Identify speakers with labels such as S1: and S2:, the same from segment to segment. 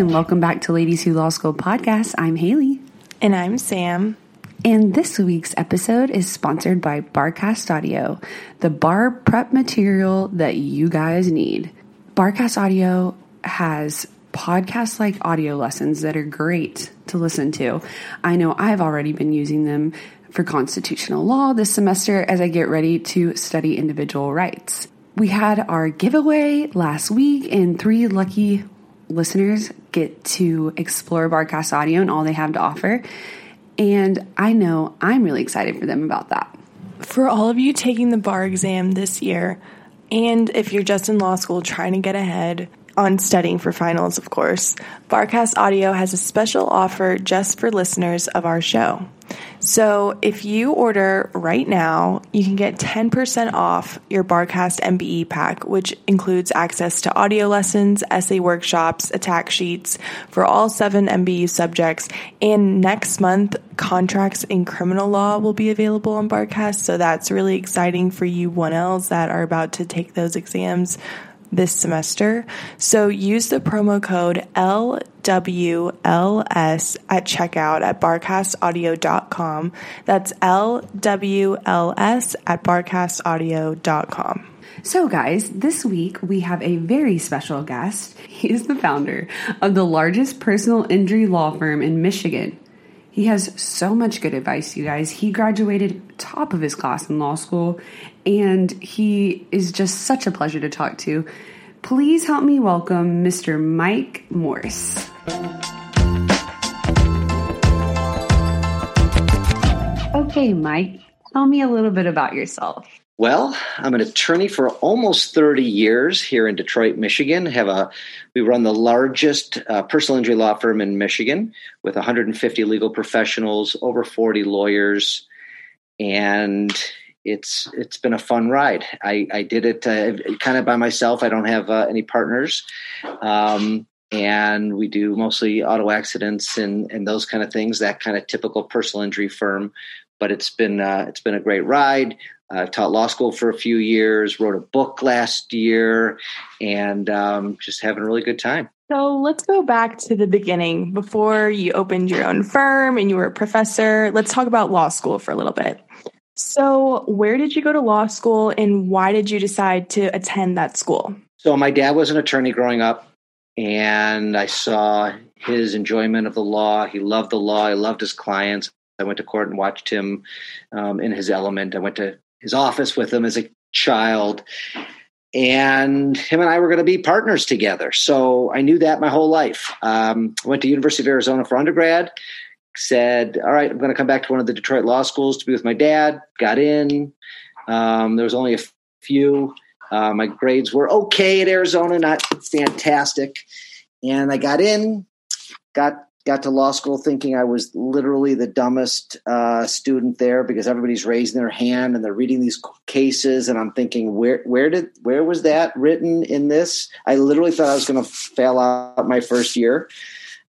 S1: And welcome back to Ladies Who Law School podcast. I'm Haley.
S2: And I'm Sam.
S1: And this week's episode is sponsored by Barcast Audio, the bar prep material that you guys need. Barcast Audio has podcast like audio lessons that are great to listen to. I know I've already been using them for constitutional law this semester as I get ready to study individual rights. We had our giveaway last week, and three lucky listeners get to explore Barcast Audio and all they have to offer. And I know I'm really excited for them about that.
S2: For all of you taking the bar exam this year, and if you're just in law school trying to get ahead on studying for finals, of course, Barcast Audio has a special offer just for listeners of our show. So if you order right now, you can get 10% off your Barcast MBE pack, which includes access to audio lessons, essay workshops, attack sheets for all seven MBE subjects. And next month, contracts in criminal law will be available on Barcast. So that's really exciting for you 1Ls that are about to take those exams this semester. So use the promo code LWLS at checkout at barcastaudio.com. That's LWLS at barcastaudio.com.
S1: So, guys, this week we have a very special guest. He is the founder of the largest personal injury law firm in Michigan. He has so much good advice, you guys. He graduated top of his class in law school, and he is just such a pleasure to talk to. Please help me welcome Mr. Mike Morse. Okay, Mike, tell me a little bit about yourself.
S3: Well, I'm an attorney for almost 30 years here in Detroit, Michigan. Have a we run the largest uh, personal injury law firm in Michigan with 150 legal professionals, over 40 lawyers, and it's it's been a fun ride. I, I did it uh, kind of by myself. I don't have uh, any partners, um, and we do mostly auto accidents and and those kind of things. That kind of typical personal injury firm. But it's been uh, it's been a great ride. I taught law school for a few years, wrote a book last year, and um, just having a really good time.
S2: So let's go back to the beginning before you opened your own firm and you were a professor. Let's talk about law school for a little bit. So, where did you go to law school and why did you decide to attend that school?
S3: So, my dad was an attorney growing up, and I saw his enjoyment of the law. He loved the law, he loved his clients. I went to court and watched him um, in his element. I went to his office with him as a child. And him and I were going to be partners together. So I knew that my whole life. Um, went to University of Arizona for undergrad. Said, "All right, I'm going to come back to one of the Detroit law schools to be with my dad." Got in. Um, there was only a few. Uh, my grades were okay at Arizona, not fantastic. And I got in, got got to law school thinking I was literally the dumbest uh, student there because everybody's raising their hand and they're reading these cases, and I'm thinking, where where did where was that written in this? I literally thought I was going to fail out my first year,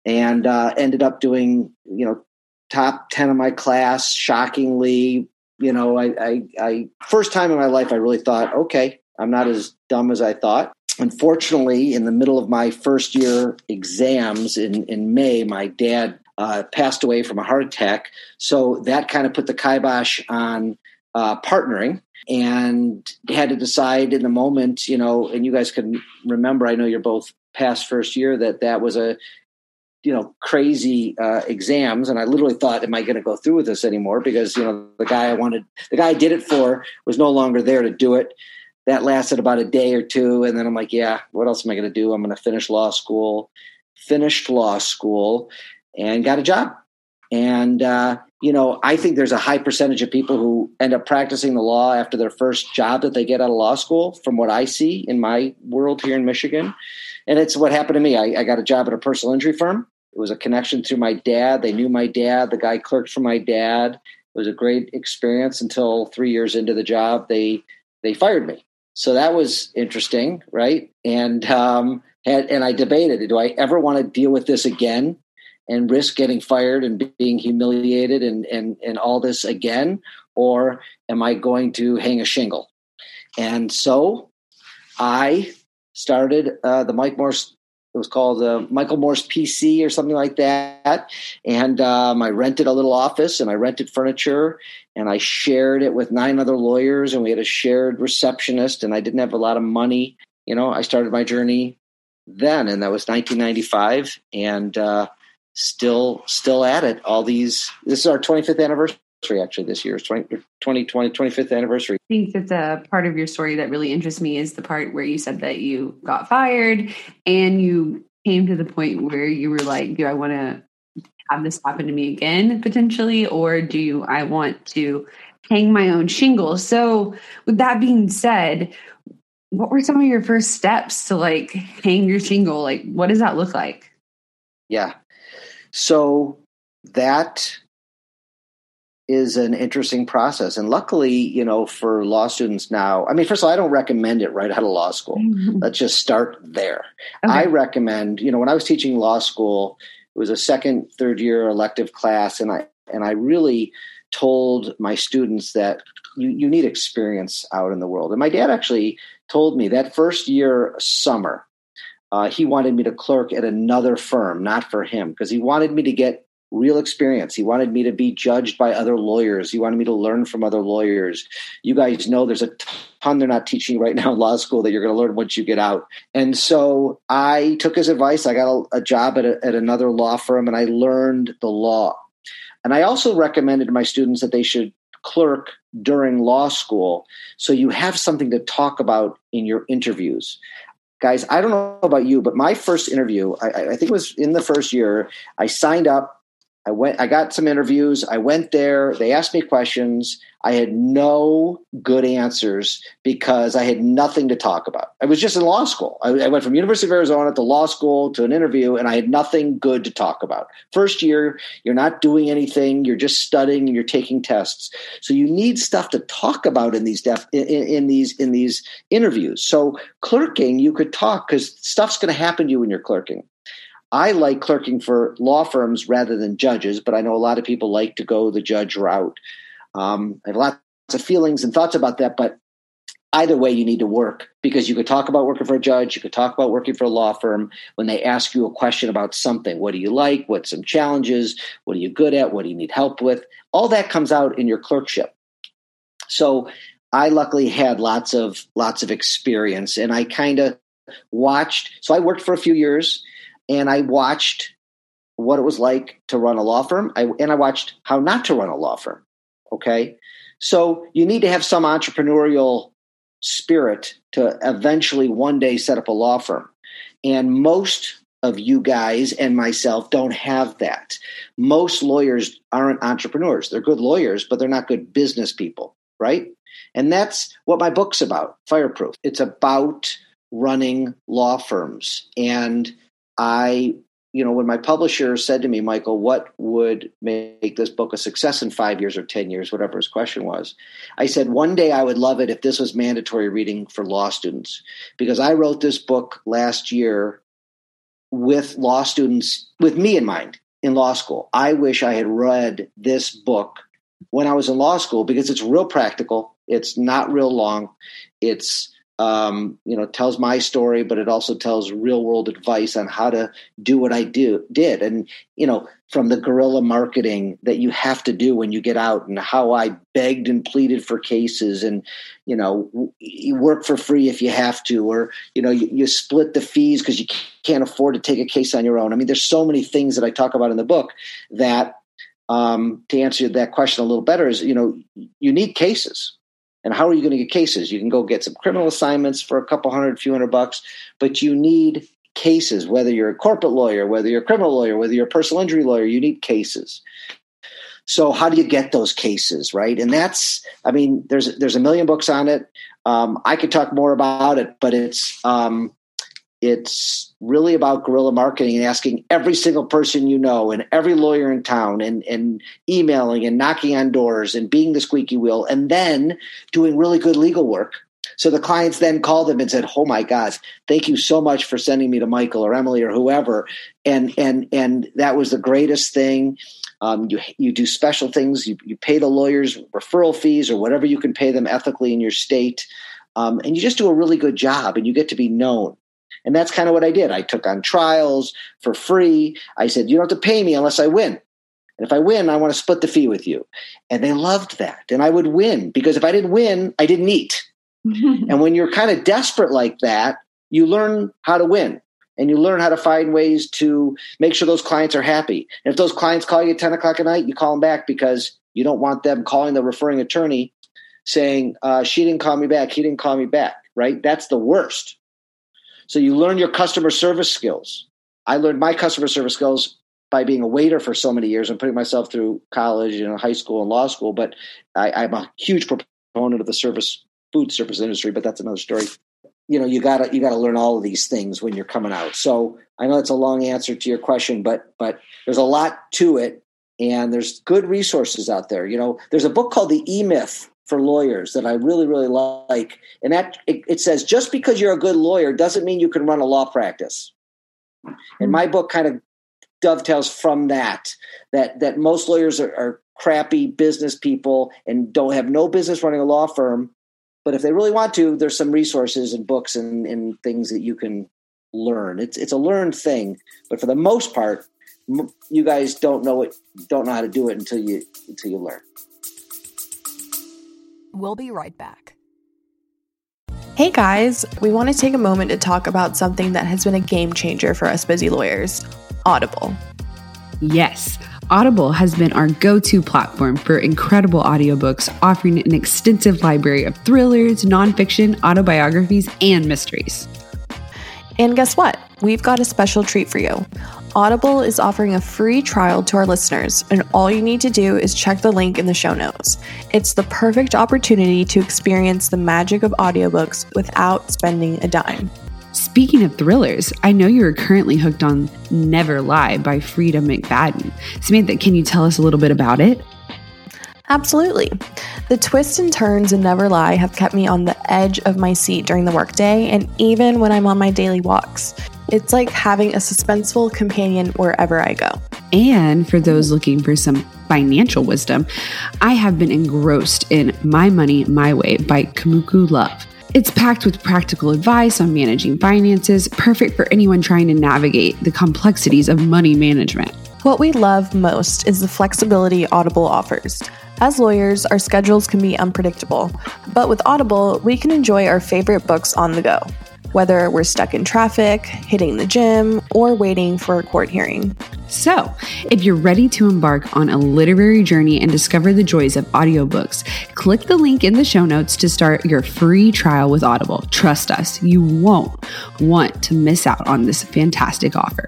S3: and uh, ended up doing you know top ten of my class. Shockingly, you know, I, I, I first time in my life I really thought, okay, I'm not as dumb as I thought unfortunately, in the middle of my first year exams in, in May, my dad uh, passed away from a heart attack. So that kind of put the kibosh on uh, partnering. and had to decide in the moment, you know, and you guys can remember, I know you're both past first year, that that was a, you know, crazy uh, exams. And I literally thought, am I going to go through with this anymore? Because, you know, the guy I wanted, the guy I did it for was no longer there to do it. That lasted about a day or two. And then I'm like, yeah, what else am I going to do? I'm going to finish law school, finished law school and got a job. And, uh, you know, I think there's a high percentage of people who end up practicing the law after their first job that they get out of law school, from what I see in my world here in Michigan. And it's what happened to me. I, I got a job at a personal injury firm. It was a connection through my dad. They knew my dad. The guy clerked for my dad. It was a great experience until three years into the job, they they fired me. So that was interesting, right? And um, had, and I debated: Do I ever want to deal with this again? and risk getting fired and being humiliated and, and, and all this again? Or am I going to hang a shingle? And so I started uh, the Mike Morse, it was called the Michael Morse PC or something like that. And um, I rented a little office and I rented furniture and I shared it with nine other lawyers and we had a shared receptionist and I didn't have a lot of money. You know, I started my journey then and that was 1995. And, uh, still still at it all these this is our 25th anniversary actually this year. 20, 2020 25th anniversary.
S1: I think that the part of your story that really interests me is the part where you said that you got fired and you came to the point where you were like do i want to have this happen to me again potentially or do you, i want to hang my own shingle? So with that being said what were some of your first steps to like hang your shingle? Like what does that look like?
S3: Yeah. So that is an interesting process. And luckily, you know, for law students now, I mean, first of all, I don't recommend it right out of law school. Mm-hmm. Let's just start there. Okay. I recommend, you know, when I was teaching law school, it was a second, third year elective class, and I and I really told my students that you, you need experience out in the world. And my dad actually told me that first year summer, uh, he wanted me to clerk at another firm, not for him, because he wanted me to get real experience. He wanted me to be judged by other lawyers. He wanted me to learn from other lawyers. You guys know there's a ton they're not teaching right now in law school that you're going to learn once you get out. And so I took his advice. I got a, a job at, a, at another law firm and I learned the law. And I also recommended to my students that they should clerk during law school so you have something to talk about in your interviews guys, I don't know about you, but my first interview, I, I, think it was in the first year, I signed up. I went, I got some interviews. I went there. They asked me questions. I had no good answers because I had nothing to talk about. I was just in law school. I, I went from University of Arizona to law school to an interview, and I had nothing good to talk about. First year, you're not doing anything. You're just studying and you're taking tests. So you need stuff to talk about in these def, in, in these in these interviews. So clerking, you could talk because stuff's going to happen to you when you're clerking. I like clerking for law firms rather than judges, but I know a lot of people like to go the judge route. Um, I have lots of feelings and thoughts about that, but either way, you need to work because you could talk about working for a judge, you could talk about working for a law firm when they ask you a question about something. What do you like? What's some challenges? What are you good at? What do you need help with? All that comes out in your clerkship. So I luckily had lots of lots of experience and I kind of watched so I worked for a few years and I watched what it was like to run a law firm I, and I watched how not to run a law firm. Okay. So you need to have some entrepreneurial spirit to eventually one day set up a law firm. And most of you guys and myself don't have that. Most lawyers aren't entrepreneurs. They're good lawyers, but they're not good business people, right? And that's what my book's about, Fireproof. It's about running law firms. And I you know, when my publisher said to me, Michael, what would make this book a success in five years or 10 years, whatever his question was, I said, one day I would love it if this was mandatory reading for law students. Because I wrote this book last year with law students, with me in mind in law school. I wish I had read this book when I was in law school because it's real practical, it's not real long, it's um, you know tells my story, but it also tells real world advice on how to do what I do did, and you know from the guerrilla marketing that you have to do when you get out, and how I begged and pleaded for cases, and you know you work for free if you have to, or you know you, you split the fees because you can't afford to take a case on your own. I mean, there's so many things that I talk about in the book that. Um, to answer that question a little better is you know you need cases and how are you going to get cases? You can go get some criminal assignments for a couple hundred, few hundred bucks, but you need cases, whether you're a corporate lawyer, whether you're a criminal lawyer, whether you're a personal injury lawyer, you need cases. So how do you get those cases, right? And that's, I mean, there's there's a million books on it. Um, I could talk more about it, but it's um, it's really about guerrilla marketing and asking every single person you know and every lawyer in town and, and emailing and knocking on doors and being the squeaky wheel and then doing really good legal work. So the clients then called them and said, "Oh my God, thank you so much for sending me to Michael or Emily or whoever." And and and that was the greatest thing. Um, you you do special things. You, you pay the lawyers referral fees or whatever you can pay them ethically in your state, um, and you just do a really good job. And you get to be known. And that's kind of what I did. I took on trials for free. I said, you don't have to pay me unless I win. And if I win, I want to split the fee with you. And they loved that. And I would win because if I didn't win, I didn't eat. and when you're kind of desperate like that, you learn how to win and you learn how to find ways to make sure those clients are happy. And if those clients call you at 10 o'clock at night, you call them back because you don't want them calling the referring attorney saying, uh, she didn't call me back, he didn't call me back, right? That's the worst. So you learn your customer service skills. I learned my customer service skills by being a waiter for so many years and putting myself through college and high school and law school. But I, am a huge proponent of the service food service industry, but that's another story. You know, you gotta you gotta learn all of these things when you're coming out. So I know it's a long answer to your question, but but there's a lot to it, and there's good resources out there. You know, there's a book called The E Myth for lawyers that I really, really like. And that it, it, says just because you're a good lawyer doesn't mean you can run a law practice. And hmm. my book kind of dovetails from that, that that most lawyers are, are crappy business people and don't have no business running a law firm. But if they really want to, there's some resources and books and, and things that you can learn. It's it's a learned thing, but for the most part, you guys don't know it, don't know how to do it until you until you learn.
S4: We'll be right back.
S2: Hey guys, we want to take a moment to talk about something that has been a game changer for us busy lawyers Audible.
S1: Yes. Audible has been our go to platform for incredible audiobooks, offering an extensive library of thrillers, nonfiction, autobiographies, and mysteries.
S2: And guess what? We've got a special treat for you. Audible is offering a free trial to our listeners, and all you need to do is check the link in the show notes. It's the perfect opportunity to experience the magic of audiobooks without spending a dime.
S1: Speaking of thrillers, I know you are currently hooked on Never Lie by Freida McFadden. Samantha, can you tell us a little bit about it?
S2: Absolutely. The twists and turns in Never Lie have kept me on the edge of my seat during the workday and even when I'm on my daily walks. It's like having a suspenseful companion wherever I go.
S1: And for those looking for some financial wisdom, I have been engrossed in My Money My Way by Kumiko Love. It's packed with practical advice on managing finances, perfect for anyone trying to navigate the complexities of money management.
S2: What we love most is the flexibility Audible offers. As lawyers, our schedules can be unpredictable, but with Audible, we can enjoy our favorite books on the go whether we're stuck in traffic, hitting the gym, or waiting for a court hearing.
S1: So, if you're ready to embark on a literary journey and discover the joys of audiobooks, click the link in the show notes to start your free trial with Audible. Trust us, you won't want to miss out on this fantastic offer.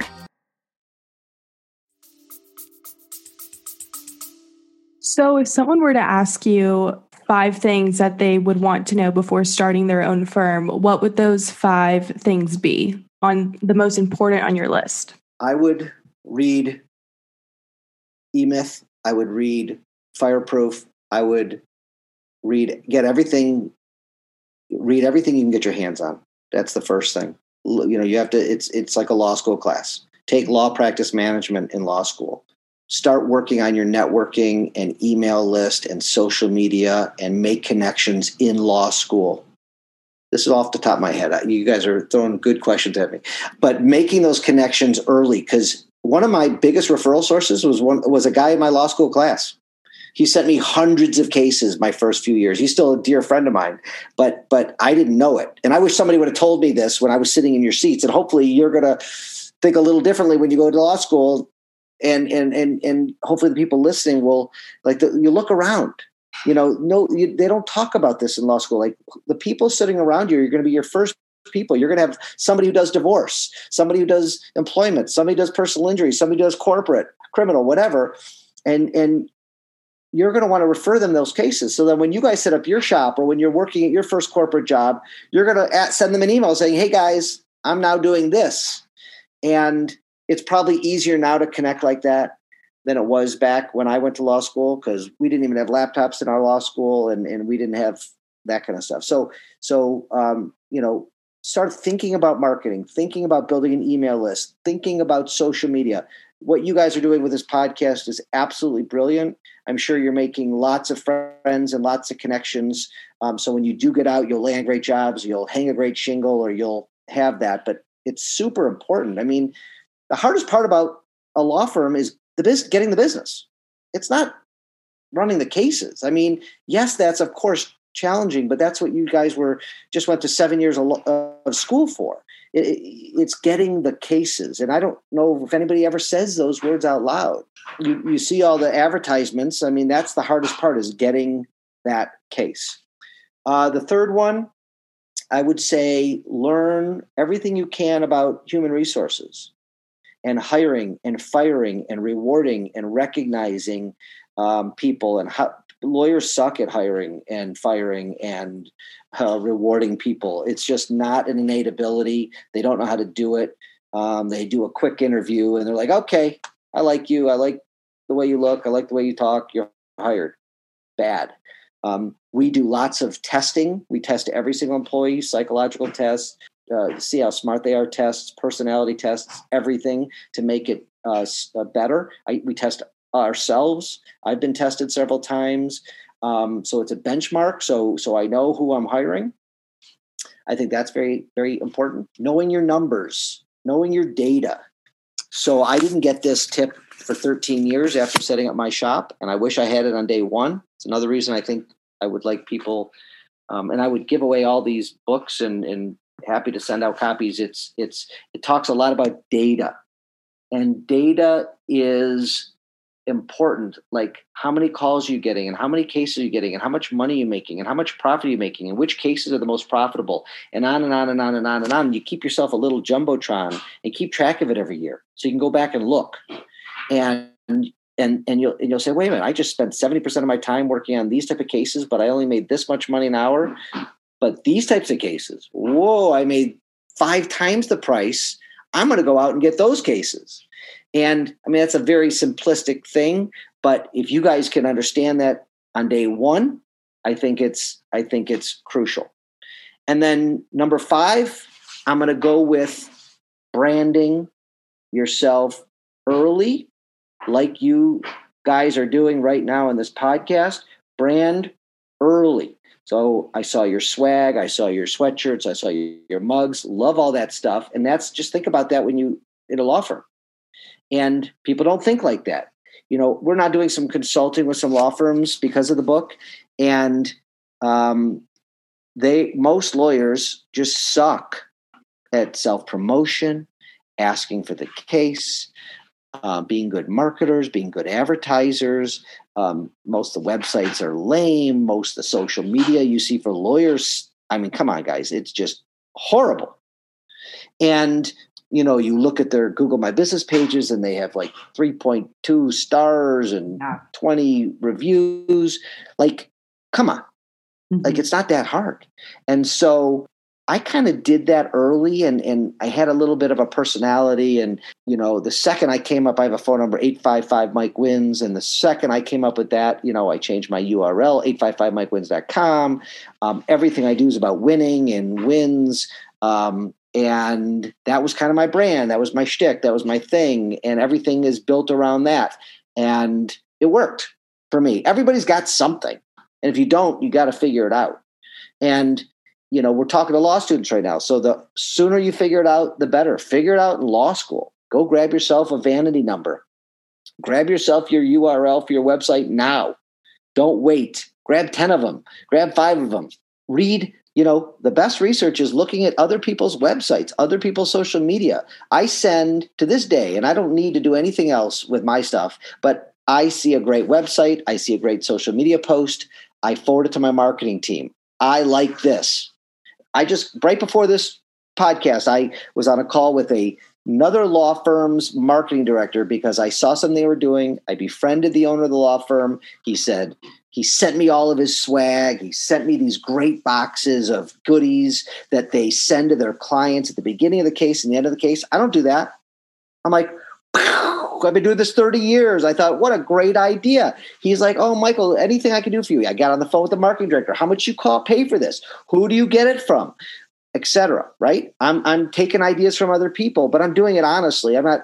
S2: So, if someone were to ask you, five things that they would want to know before starting their own firm, what would those five things be on the most important on your list?
S3: I would read eMyth. I would read Fireproof. I would read, get everything, read everything you can get your hands on. That's the first thing. You know, you have to, it's, it's like a law school class. Take law practice management in law school start working on your networking and email list and social media and make connections in law school. this is off the top of my head. You guys are throwing good questions at me, but making those connections early because one of my biggest referral sources was one was a guy in my law school class. He sent me hundreds of cases my first few years. He's still a dear friend of mine, but but I didn't know it, and I wish somebody would have told me this when I was sitting in your seats. And hopefully, you're going to think a little differently when you go to law school, and and and and hopefully, the people listening will like the, you look around you know no you, they don't talk about this in law school like the people sitting around you are going to be your first people you're going to have somebody who does divorce somebody who does employment somebody does personal injury somebody does corporate criminal whatever and and you're going to want to refer them those cases so that when you guys set up your shop or when you're working at your first corporate job you're going to send them an email saying hey guys i'm now doing this and it's probably easier now to connect like that than it was back when I went to law school because we didn't even have laptops in our law school and, and we didn't have that kind of stuff. So, so, um, you know, start thinking about marketing, thinking about building an email list, thinking about social media. What you guys are doing with this podcast is absolutely brilliant. I'm sure you're making lots of friends and lots of connections. Um, so when you do get out, you'll land great jobs, you'll hang a great shingle, or you'll have that. But it's super important. I mean, the hardest part about a law firm is the business, getting the business. It's not running the cases. I mean, yes, that's of course challenging, but that's what you guys were just went to seven years of school for. It, it's getting the cases, and I don't know if anybody ever says those words out loud. You, you see all the advertisements. I mean, that's the hardest part is getting that case. Uh, the third one, I would say, learn everything you can about human resources and hiring and firing and rewarding and recognizing um, people and how lawyers suck at hiring and firing and uh, rewarding people. It's just not an innate ability. They don't know how to do it. Um, they do a quick interview and they're like okay i like you. I like the way you look. I like the way you talk. You're hired. Bad. Um, we do lots of testing. We test every single employee psychological tests uh, see how smart they are tests, personality tests, everything to make it uh, uh, better. I, we test ourselves. I've been tested several times, um, so it's a benchmark. So so I know who I'm hiring. I think that's very very important. Knowing your numbers, knowing your data. So I didn't get this tip for 13 years after setting up my shop, and I wish I had it on day one. It's another reason I think I would like people. Um, and I would give away all these books and, and happy to send out copies. It's it's it talks a lot about data, and data is important. Like how many calls are you getting, and how many cases are you getting, and how much money are you making, and how much profit are you making, and which cases are the most profitable, and on and on and on and on and on. You keep yourself a little jumbotron and keep track of it every year, so you can go back and look, and and and you'll and you'll say, wait a minute, I just spent seventy percent of my time working on these type of cases, but I only made this much money an hour. But these types of cases, whoa, I made five times the price. I'm going to go out and get those cases. And I mean, that's a very simplistic thing. But if you guys can understand that on day one, I think it's I think it's crucial. And then number five, I'm going to go with branding yourself early, like you guys are doing right now in this podcast. Brand early. So I saw your swag, I saw your sweatshirts, I saw your mugs, love all that stuff. And that's just think about that when you in a law firm. And people don't think like that. You know, we're not doing some consulting with some law firms because of the book. And um, they most lawyers just suck at self promotion, asking for the case, uh, being good marketers, being good advertisers. Um, most of the websites are lame. Most of the social media you see for lawyers, I mean, come on, guys, it's just horrible. And you know, you look at their Google My Business pages, and they have like 3.2 stars and yeah. 20 reviews. Like, come on, mm-hmm. like it's not that hard. And so I kind of did that early and, and I had a little bit of a personality. And, you know, the second I came up, I have a phone number, 855 Mike Wins. And the second I came up with that, you know, I changed my URL, 855mikewins.com. Um, everything I do is about winning and wins. Um, and that was kind of my brand. That was my shtick. That was my thing. And everything is built around that. And it worked for me. Everybody's got something. And if you don't, you got to figure it out. And you know, we're talking to law students right now. So the sooner you figure it out, the better. Figure it out in law school. Go grab yourself a vanity number. Grab yourself your URL for your website now. Don't wait. Grab 10 of them, grab five of them. Read, you know, the best research is looking at other people's websites, other people's social media. I send to this day, and I don't need to do anything else with my stuff, but I see a great website, I see a great social media post, I forward it to my marketing team. I like this. I just, right before this podcast, I was on a call with a another law firm's marketing director because I saw something they were doing. I befriended the owner of the law firm. He said, he sent me all of his swag. He sent me these great boxes of goodies that they send to their clients at the beginning of the case and the end of the case. I don't do that. I'm like, I've been doing this 30 years. I thought, what a great idea. He's like, oh, Michael, anything I can do for you? I got on the phone with the marketing director. How much you call pay for this? Who do you get it from? Etc. Right? I'm I'm taking ideas from other people, but I'm doing it honestly. I'm not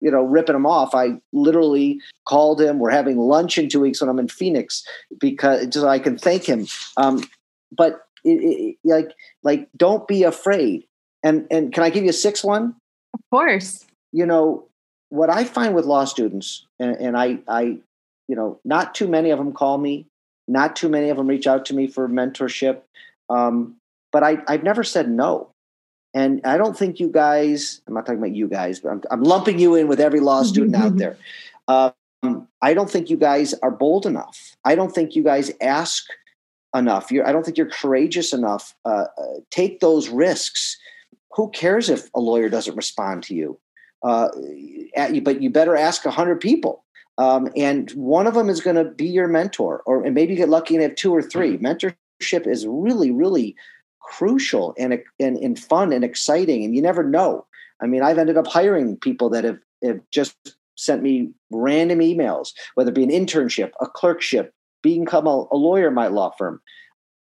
S3: you know, ripping him off. I literally called him. We're having lunch in two weeks when I'm in Phoenix because so I can thank him. Um, but it, it, like, like, don't be afraid. And and can I give you a sixth one?
S2: Of course.
S3: You know what I find with law students, and, and I, I, you know, not too many of them call me. Not too many of them reach out to me for mentorship. Um, but I, I've never said no. And I don't think you guys, I'm not talking about you guys, but I'm, I'm lumping you in with every law student out there. Um, I don't think you guys are bold enough. I don't think you guys ask enough. You're, I don't think you're courageous enough. Uh, uh, take those risks. Who cares if a lawyer doesn't respond to you? Uh, at, but you better ask 100 people. Um, and one of them is going to be your mentor, or and maybe you get lucky and have two or 3 mm-hmm. Mentorship is really, really crucial and, and, and fun and exciting. And you never know. I mean, I've ended up hiring people that have, have just sent me random emails, whether it be an internship, a clerkship, become a, a lawyer in my law firm.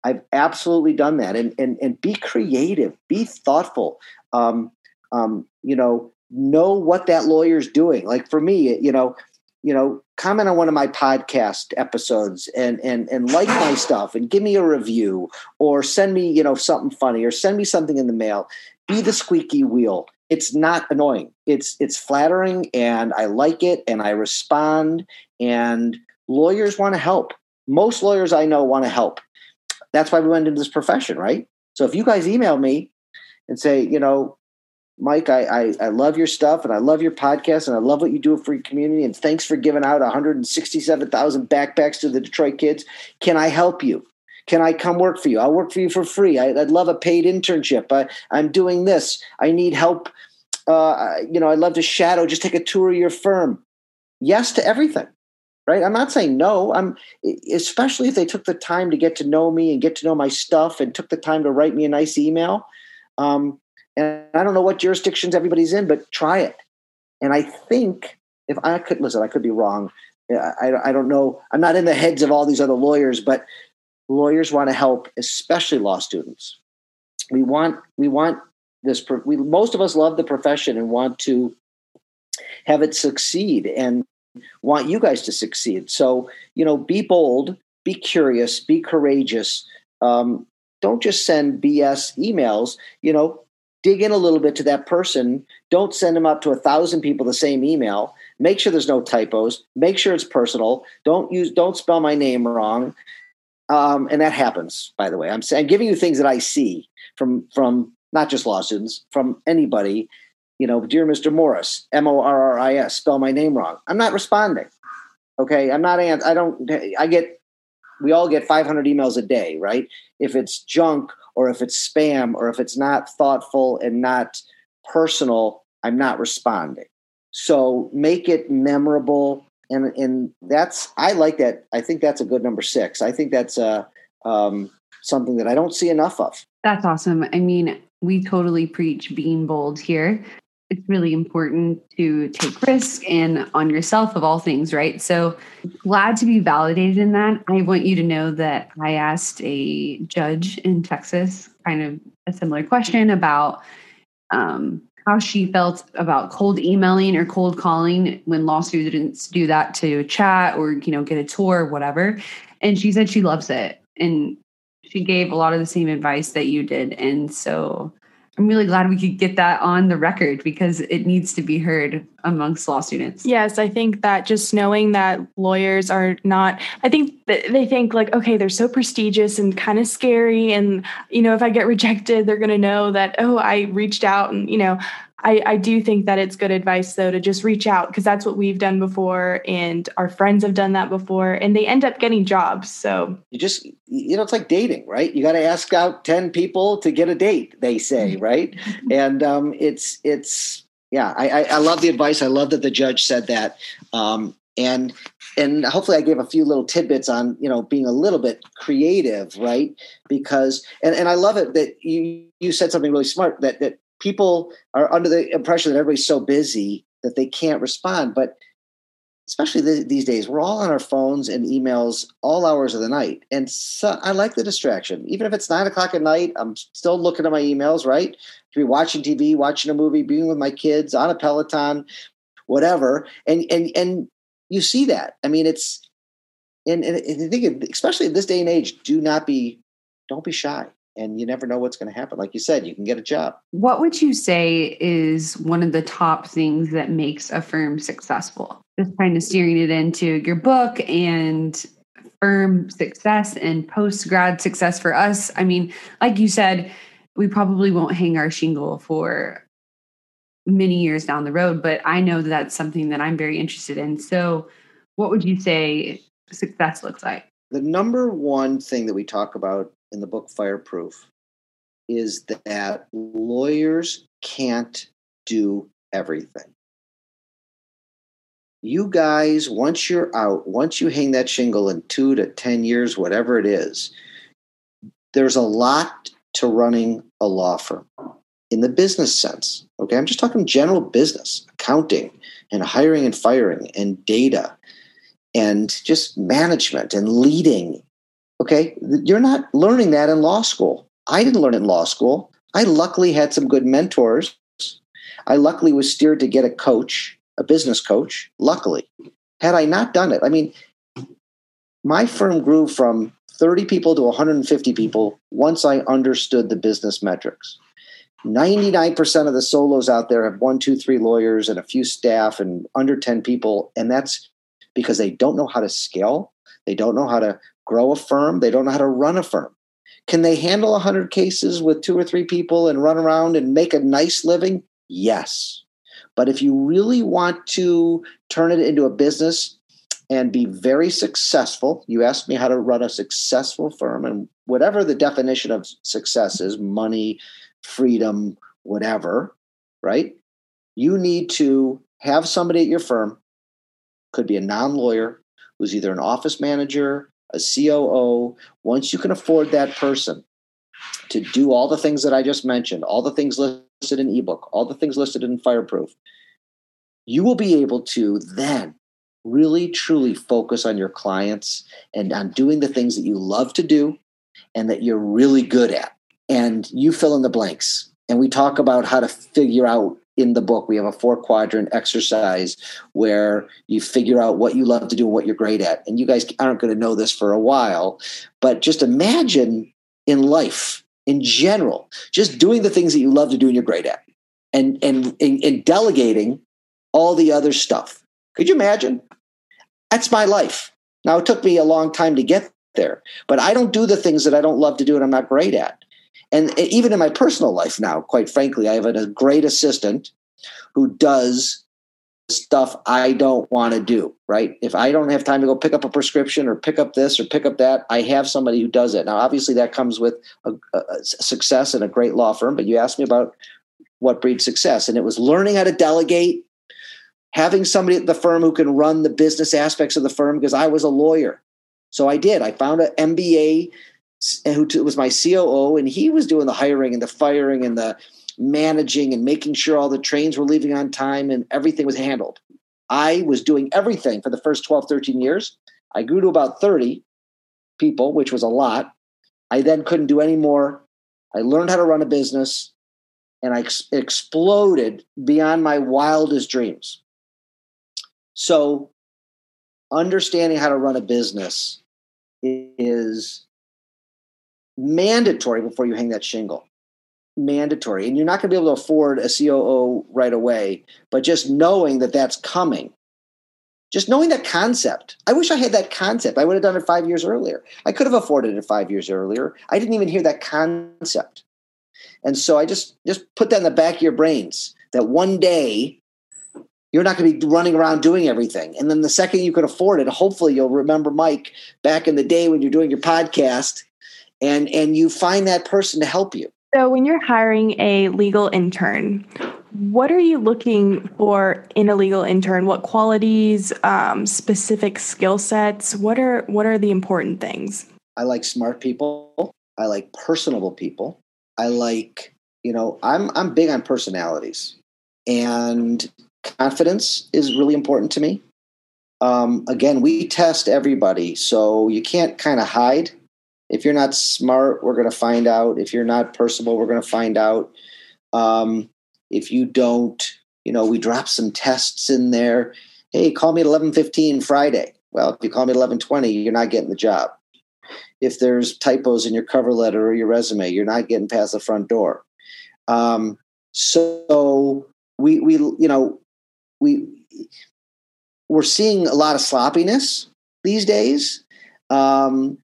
S3: I've absolutely done that. And, and, and be creative, be thoughtful. Um, um, you know, know what that lawyer's doing. Like for me, you know, you know, comment on one of my podcast episodes and and and like my stuff and give me a review or send me, you know, something funny or send me something in the mail. Be the squeaky wheel. It's not annoying. It's it's flattering and I like it and I respond and lawyers want to help. Most lawyers I know want to help. That's why we went into this profession, right? So if you guys email me and say, you know, Mike, I, I, I, love your stuff and I love your podcast and I love what you do for your community. And thanks for giving out 167,000 backpacks to the Detroit kids. Can I help you? Can I come work for you? I'll work for you for free. I, would love a paid internship. I, I'm doing this. I need help. Uh, you know, I'd love to shadow, just take a tour of your firm. Yes to everything, right? I'm not saying no. I'm especially if they took the time to get to know me and get to know my stuff and took the time to write me a nice email. Um, and I don't know what jurisdictions everybody's in, but try it. And I think if I could listen, I could be wrong. I, I don't know. I'm not in the heads of all these other lawyers, but lawyers want to help, especially law students. We want we want this. We most of us love the profession and want to have it succeed and want you guys to succeed. So you know, be bold, be curious, be courageous. Um, don't just send BS emails. You know, dig in a little bit to that person. Don't send them up to a thousand people the same email. Make sure there's no typos. Make sure it's personal. Don't use don't spell my name wrong. Um, and that happens, by the way. I'm, I'm giving you things that I see from from not just law students, from anybody. You know, dear Mr. Morris, M O R R I S, spell my name wrong. I'm not responding. Okay, I'm not. I don't. I get. We all get 500 emails a day, right? If it's junk or if it's spam or if it's not thoughtful and not personal, I'm not responding. So make it memorable. And, and that's, I like that. I think that's a good number six. I think that's uh, um, something that I don't see enough of.
S1: That's awesome. I mean, we totally preach being bold here it's really important to take risk and on yourself of all things, right? So glad to be validated in that. I want you to know that I asked a judge in Texas kind of a similar question about um, how she felt about cold emailing or cold calling when law students do that to chat or you know get a tour or whatever. And she said she loves it and she gave a lot of the same advice that you did. And so I'm really glad we could get that on the record because it needs to be heard amongst law students.
S2: Yes, I think that just knowing that lawyers are not, I think they think like, okay, they're so prestigious and kind of scary. And, you know, if I get rejected, they're going to know that, oh, I reached out and, you know, I, I do think that it's good advice though to just reach out because that's what we've done before and our friends have done that before and they end up getting jobs. So
S3: you just you know it's like dating, right? You got to ask out 10 people to get a date, they say, right? and um, it's it's yeah, I, I, I love the advice. I love that the judge said that. Um, and and hopefully I gave a few little tidbits on you know being a little bit creative, right? Because and, and I love it that you you said something really smart that that people are under the impression that everybody's so busy that they can't respond. But especially th- these days, we're all on our phones and emails all hours of the night. And so I like the distraction. Even if it's nine o'clock at night, I'm still looking at my emails, right? To be watching TV, watching a movie, being with my kids on a Peloton, whatever. And and and you see that. I mean, it's and, and I think especially in this day and age, do not be don't be shy and you never know what's going to happen. Like you said, you can get a job.
S1: What would you say is one of the top things that makes a firm successful? Just kind of steering it into your book and firm success and post grad success for us. I mean, like you said, we probably won't hang our shingle for many years down the road, but I know that that's something that I'm very interested in. So, what would you say success looks like?
S3: The number one thing that we talk about in the book Fireproof is that lawyers can't do everything. You guys, once you're out, once you hang that shingle in two to 10 years, whatever it is, there's a lot to running a law firm in the business sense. Okay, I'm just talking general business, accounting, and hiring and firing, and data, and just management and leading Okay, you're not learning that in law school. I didn't learn it in law school. I luckily had some good mentors. I luckily was steered to get a coach, a business coach. Luckily, had I not done it, I mean, my firm grew from 30 people to 150 people once I understood the business metrics. 99% of the solos out there have one, two, three lawyers and a few staff and under 10 people. And that's because they don't know how to scale. They don't know how to grow a firm, they don't know how to run a firm. Can they handle 100 cases with two or three people and run around and make a nice living? Yes. But if you really want to turn it into a business and be very successful, you asked me how to run a successful firm, and whatever the definition of success is money, freedom, whatever, right? You need to have somebody at your firm, could be a non lawyer, who's either an office manager, a COO, once you can afford that person to do all the things that I just mentioned, all the things listed in ebook, all the things listed in Fireproof, you will be able to then really truly focus on your clients and on doing the things that you love to do and that you're really good at. And you fill in the blanks. And we talk about how to figure out in the book we have a four quadrant exercise where you figure out what you love to do and what you're great at. And you guys aren't going to know this for a while but just imagine in life in general just doing the things that you love to do and you're great at and and and, and delegating all the other stuff. Could you imagine? That's my life. Now it took me a long time to get there but i don't do the things that i don't love to do and i'm not great at and even in my personal life now, quite frankly, I have a great assistant who does stuff I don't want to do, right? If I don't have time to go pick up a prescription or pick up this or pick up that, I have somebody who does it. Now, obviously, that comes with a, a success and a great law firm, but you asked me about what breeds success, and it was learning how to delegate, having somebody at the firm who can run the business aspects of the firm because I was a lawyer. So I did. I found an MBA who was my COO, and he was doing the hiring and the firing and the managing and making sure all the trains were leaving on time and everything was handled. I was doing everything for the first 12, 13 years. I grew to about 30 people, which was a lot. I then couldn't do any more. I learned how to run a business and I ex- exploded beyond my wildest dreams. So, understanding how to run a business is mandatory before you hang that shingle. Mandatory. And you're not going to be able to afford a COO right away, but just knowing that that's coming just knowing that concept. I wish I had that concept. I would have done it five years earlier. I could have afforded it five years earlier. I didn't even hear that concept. And so I just just put that in the back of your brains that one day you're not going to be running around doing everything. And then the second you can afford it, hopefully you'll remember Mike back in the day when you're doing your podcast and and you find that person to help you.
S2: So when you're hiring a legal intern, what are you looking for in a legal intern? What qualities, um, specific skill sets? What are what are the important things?
S3: I like smart people. I like personable people. I like you know I'm I'm big on personalities, and confidence is really important to me. Um, again, we test everybody, so you can't kind of hide. If you're not smart, we're going to find out. If you're not personable, we're going to find out. Um, if you don't, you know, we drop some tests in there. Hey, call me at eleven fifteen Friday. Well, if you call me at eleven twenty, you're not getting the job. If there's typos in your cover letter or your resume, you're not getting past the front door. Um, so we we you know we we're seeing a lot of sloppiness these days. Um,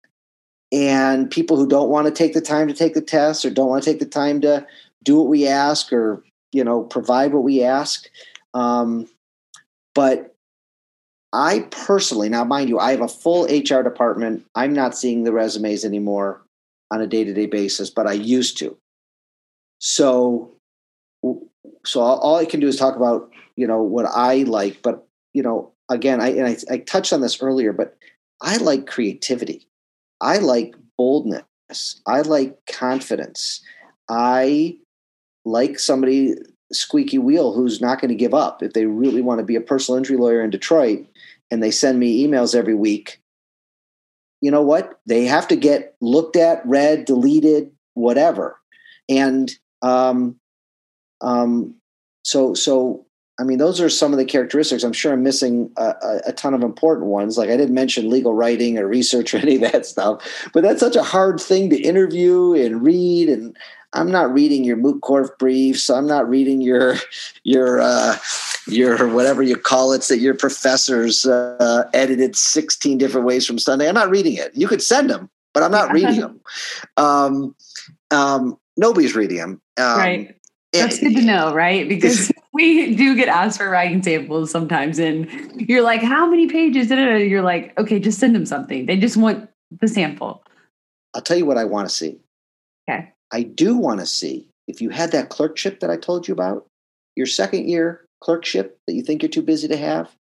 S3: and people who don't want to take the time to take the test or don't want to take the time to do what we ask or you know provide what we ask um, but i personally now mind you i have a full hr department. I'm not seeing the resumes anymore on a day-to-day basis but i used to. So so all i can do is talk about you know what i like but you know again i and I, I touched on this earlier but i like creativity i like boldness. I like confidence. I like somebody squeaky wheel who's not going to give up. If they really want to be a personal injury lawyer in Detroit and they send me emails every week you know what? They have to get looked at read deleted whatever. And um um so so I mean, those are some of the characteristics. I'm sure I'm missing a, a, a, ton of important ones. Like I didn't mention legal writing or research or any of that stuff, but that's such a hard thing to interview and read. And I'm not reading your moot court briefs. I'm not reading your your uh, your whatever you call it that your professors uh, edited 16 different ways from Sunday. I'm not reading it. You could send them, but I'm not reading them. Um, um, nobody's reading them. Um,
S1: right. That's good to know, right? Because we do get asked for writing samples sometimes, and you're like, "How many pages?" You're like, "Okay, just send them something." They just want the sample.
S3: I'll tell you what I want to see.
S1: Okay.
S3: I do want to see if you had that clerkship that I told you about, your second year clerkship that you think you're too busy to have,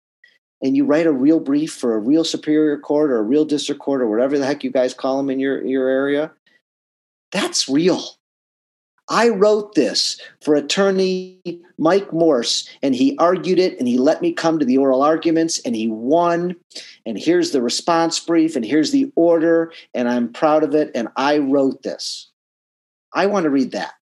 S3: and you write a real brief for a real superior court or a real district court or whatever the heck you guys call them in your, your area. That's real. I wrote this for attorney Mike Morse, and he argued it, and he let me come to the oral arguments, and he won. And here's the response brief, and here's the order, and I'm proud of it. And I wrote this. I want to read that.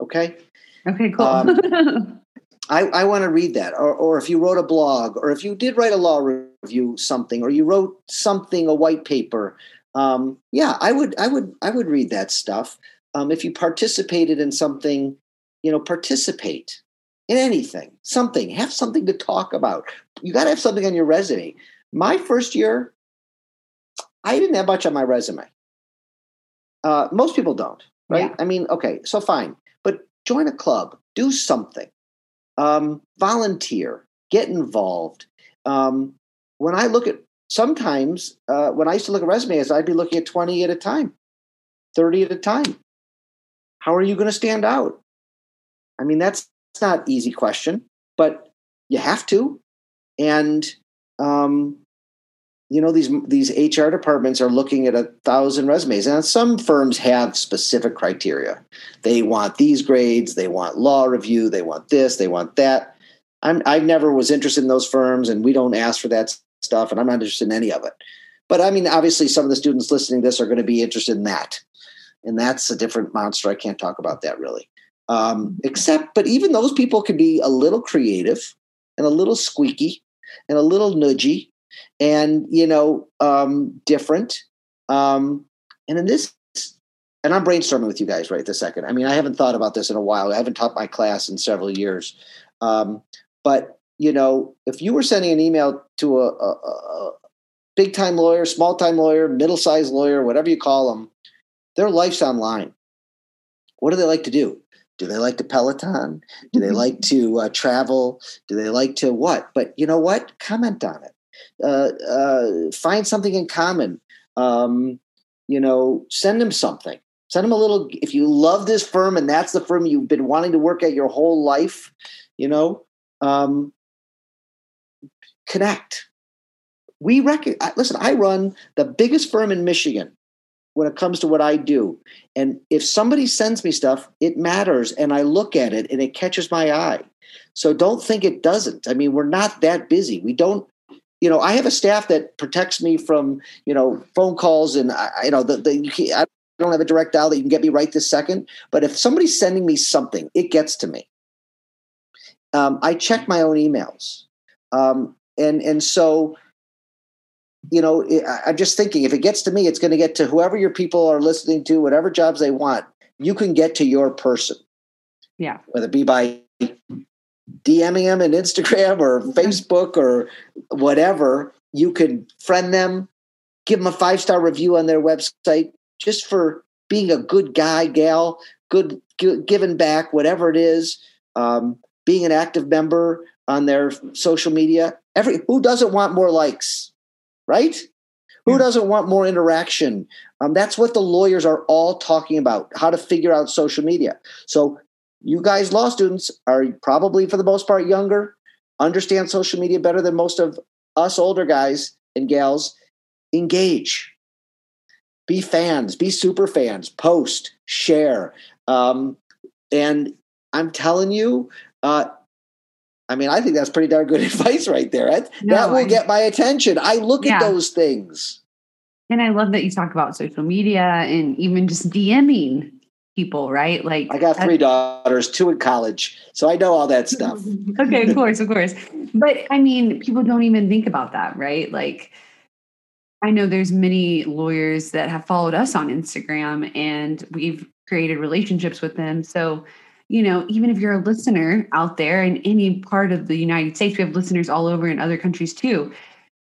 S3: Okay.
S1: Okay, cool. um,
S3: I, I want to read that. Or, or if you wrote a blog, or if you did write a law review something, or you wrote something, a white paper. Um, yeah, I would, I would, I would read that stuff. Um, if you participated in something, you know, participate in anything, something, have something to talk about. You got to have something on your resume. My first year, I didn't have much on my resume. Uh, most people don't right? Yeah. I mean, okay, so fine, but join a club, do something, um, volunteer, get involved. Um, when I look at sometimes uh, when I used to look at resumes, I'd be looking at twenty at a time, thirty at a time. How are you going to stand out? I mean, that's, not easy question, but you have to, and um, you know these these HR departments are looking at a thousand resumes, and some firms have specific criteria. They want these grades, they want law review, they want this, they want that. I'm I never was interested in those firms, and we don't ask for that stuff, and I'm not interested in any of it. But I mean, obviously, some of the students listening to this are going to be interested in that, and that's a different monster. I can't talk about that really. Um, except, but even those people can be a little creative and a little squeaky and a little nudgy and you know um, different. Um, and in this and I'm brainstorming with you guys right this second. I mean, I haven't thought about this in a while. I haven't taught my class in several years. Um, but you know, if you were sending an email to a, a, a big time lawyer, small time lawyer, middle sized lawyer, whatever you call them, their life's online. What do they like to do? Do they like to Peloton? Do they like to uh, travel? Do they like to what? But you know what? Comment on it. Uh, uh, find something in common. Um, you know, send them something. Send them a little. If you love this firm and that's the firm you've been wanting to work at your whole life, you know, um, connect. We reckon. Listen, I run the biggest firm in Michigan when it comes to what I do. And if somebody sends me stuff, it matters. And I look at it and it catches my eye. So don't think it doesn't. I mean, we're not that busy. We don't, you know, I have a staff that protects me from, you know, phone calls and, I, you know, the, the, I don't have a direct dial that you can get me right this second. But if somebody's sending me something, it gets to me. Um, I check my own emails. Um, and, and so you know, I'm just thinking if it gets to me, it's going to get to whoever your people are listening to, whatever jobs they want. You can get to your person.
S1: Yeah.
S3: Whether it be by DMing them in Instagram or Facebook or whatever, you can friend them, give them a five star review on their website just for being a good guy, gal, good, good giving back, whatever it is, um, being an active member on their social media. Every who doesn't want more likes? Right? Who doesn't want more interaction? Um, that's what the lawyers are all talking about how to figure out social media. So, you guys, law students, are probably for the most part younger, understand social media better than most of us older guys and gals. Engage, be fans, be super fans, post, share. Um, and I'm telling you, uh, I mean, I think that's pretty darn good advice right there. That, no, that will I, get my attention. I look yeah. at those things.
S1: And I love that you talk about social media and even just DMing people, right? Like
S3: I got three daughters, two in college, so I know all that stuff.
S1: okay, of course, of course. But I mean, people don't even think about that, right? Like I know there's many lawyers that have followed us on Instagram and we've created relationships with them. So you know, even if you're a listener out there in any part of the United States, we have listeners all over in other countries too,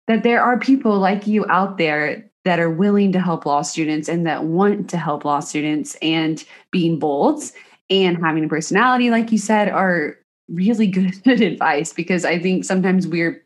S1: that there are people like you out there that are willing to help law students and that want to help law students and being bold and having a personality, like you said, are really good advice because I think sometimes we're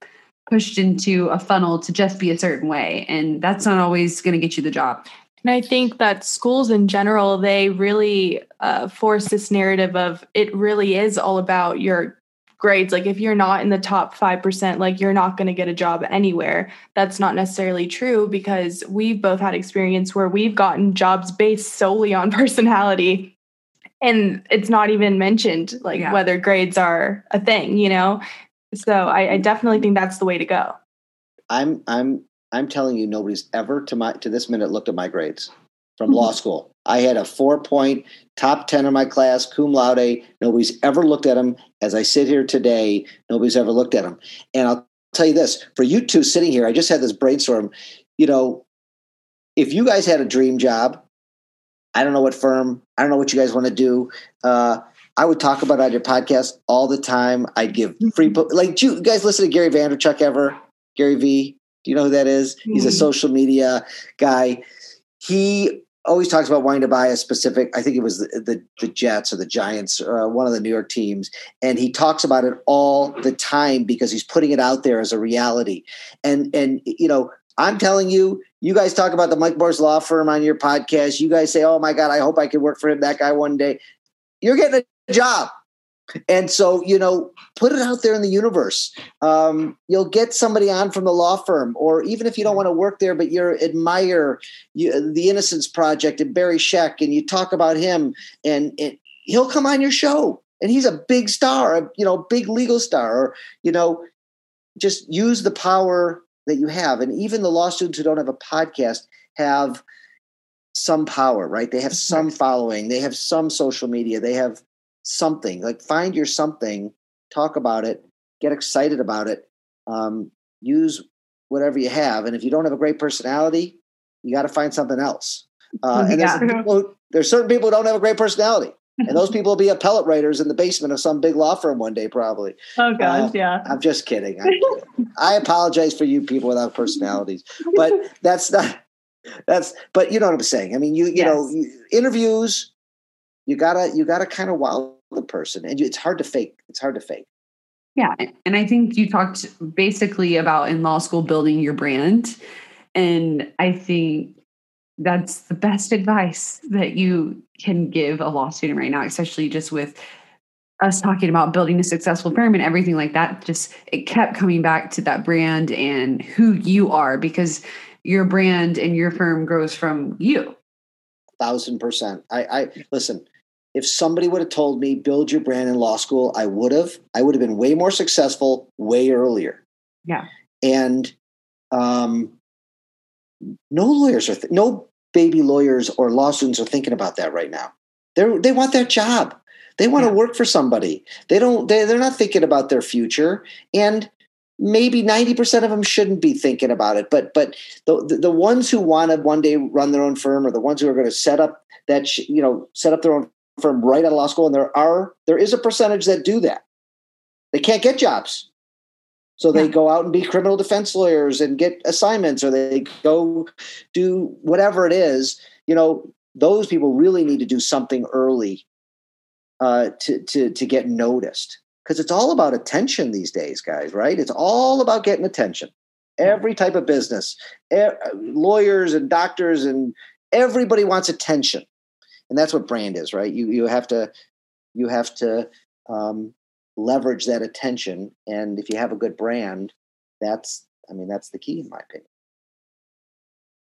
S1: pushed into a funnel to just be a certain way, and that's not always going to get you the job.
S2: And I think that schools in general, they really uh, force this narrative of it really is all about your grades. Like if you're not in the top 5%, like you're not going to get a job anywhere. That's not necessarily true because we've both had experience where we've gotten jobs based solely on personality. And it's not even mentioned like yeah. whether grades are a thing, you know? So I, I definitely think that's the way to go.
S3: I'm I'm I'm telling you, nobody's ever to my to this minute looked at my grades from law school. I had a four point top 10 in my class, cum laude. Nobody's ever looked at them. As I sit here today, nobody's ever looked at them. And I'll tell you this for you two sitting here, I just had this brainstorm. You know, if you guys had a dream job, I don't know what firm, I don't know what you guys want to do. Uh, I would talk about it on your podcast all the time. I'd give free, mm-hmm. like, you guys listen to Gary Vaynerchuk ever? Gary V? Do you know who that is? Mm-hmm. He's a mm-hmm. social media guy. He always talks about wanting to buy a specific. I think it was the the, the Jets or the Giants, uh, one of the New York teams, and he talks about it all the time because he's putting it out there as a reality. And and you know, I'm telling you, you guys talk about the Mike Morse Law Firm on your podcast. You guys say, "Oh my God, I hope I can work for him, that guy one day." You're getting a job. And so, you know, put it out there in the universe. Um, you'll get somebody on from the law firm, or even if you don't want to work there, but you admire you, the Innocence Project and Barry Scheck, and you talk about him, and, and he'll come on your show. And he's a big star, a, you know, big legal star. Or, you know, just use the power that you have. And even the law students who don't have a podcast have some power, right? They have some following, they have some social media, they have something like find your something talk about it get excited about it um, use whatever you have and if you don't have a great personality you got to find something else Uh, and there's, people, there's certain people who don't have a great personality. And those people will be appellate writers in the basement of some big law firm one day, probably.
S2: Oh, gosh, uh, yeah.
S3: I'm just kidding. I'm kidding. I apologize for you people without personalities, but that's not, that's, but you know what I'm saying? I mean, you, you yes. know, interviews, you gotta, you gotta kind of wow the person and it's hard to fake. It's hard to fake.
S1: Yeah. And I think you talked basically about in law school building your brand. And I think that's the best advice that you can give a law student right now, especially just with us talking about building a successful firm and everything like that. Just it kept coming back to that brand and who you are because your brand and your firm grows from you.
S3: Thousand percent. I, I listen, if somebody would have told me build your brand in law school, I would have. I would have been way more successful way earlier.
S1: Yeah.
S3: And um, no lawyers are th- no baby lawyers or law students are thinking about that right now. They they want that job. They want yeah. to work for somebody. They don't. They, they're not thinking about their future. And maybe 90% of them shouldn't be thinking about it but but the, the, the ones who want to one day run their own firm or the ones who are going to set up that sh- you know set up their own from right out of law school, and there are there is a percentage that do that. They can't get jobs, so they yeah. go out and be criminal defense lawyers and get assignments, or they go do whatever it is. You know, those people really need to do something early uh, to to to get noticed because it's all about attention these days, guys. Right? It's all about getting attention. Every type of business, lawyers and doctors and everybody wants attention and that's what brand is right? You you have to you have to um, leverage that attention. And if you have a good brand that's i mean that's the key in my opinion.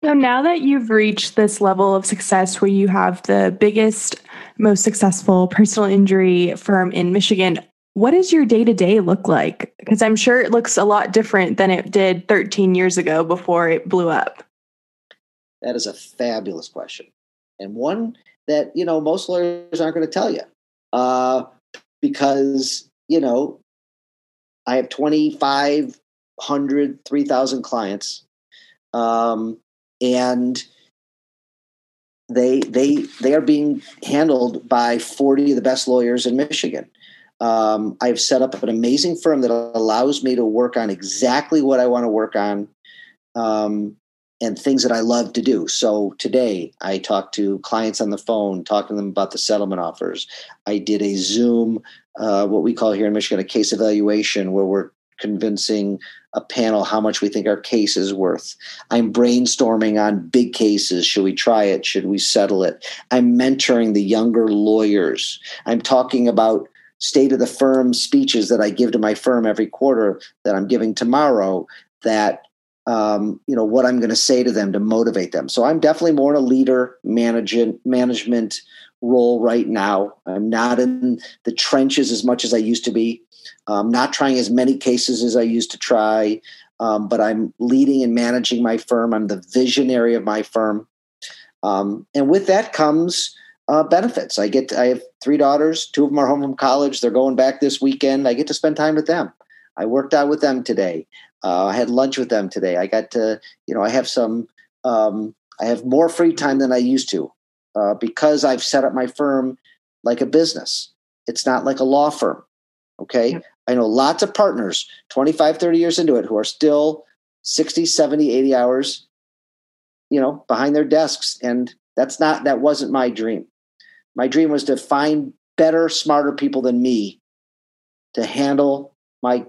S2: So now that you've reached this level of success where you have the biggest most successful personal injury firm in michigan what does your day to day look like? Because i'm sure it looks a lot different than it did 13 years ago before it blew up.
S3: That is a fabulous question. And one that you know most lawyers aren't going to tell you uh, because you know I have 2,500, 3,000 clients, um, and they they they are being handled by 40 of the best lawyers in Michigan. Um, I've set up an amazing firm that allows me to work on exactly what I want to work on. Um, and things that I love to do. So today I talked to clients on the phone, talking to them about the settlement offers. I did a Zoom, uh, what we call here in Michigan, a case evaluation, where we're convincing a panel how much we think our case is worth. I'm brainstorming on big cases. Should we try it? Should we settle it? I'm mentoring the younger lawyers. I'm talking about state of the firm speeches that I give to my firm every quarter that I'm giving tomorrow that um, you know what I'm going to say to them to motivate them. So I'm definitely more in a leader management management role right now. I'm not in the trenches as much as I used to be. I'm not trying as many cases as I used to try, um, but I'm leading and managing my firm. I'm the visionary of my firm, um, and with that comes uh, benefits. I get to, I have three daughters. Two of them are home from college. They're going back this weekend. I get to spend time with them. I worked out with them today. Uh, I had lunch with them today. I got to, you know, I have some, um, I have more free time than I used to uh, because I've set up my firm like a business. It's not like a law firm. Okay. I know lots of partners 25, 30 years into it who are still 60, 70, 80 hours, you know, behind their desks. And that's not, that wasn't my dream. My dream was to find better, smarter people than me to handle my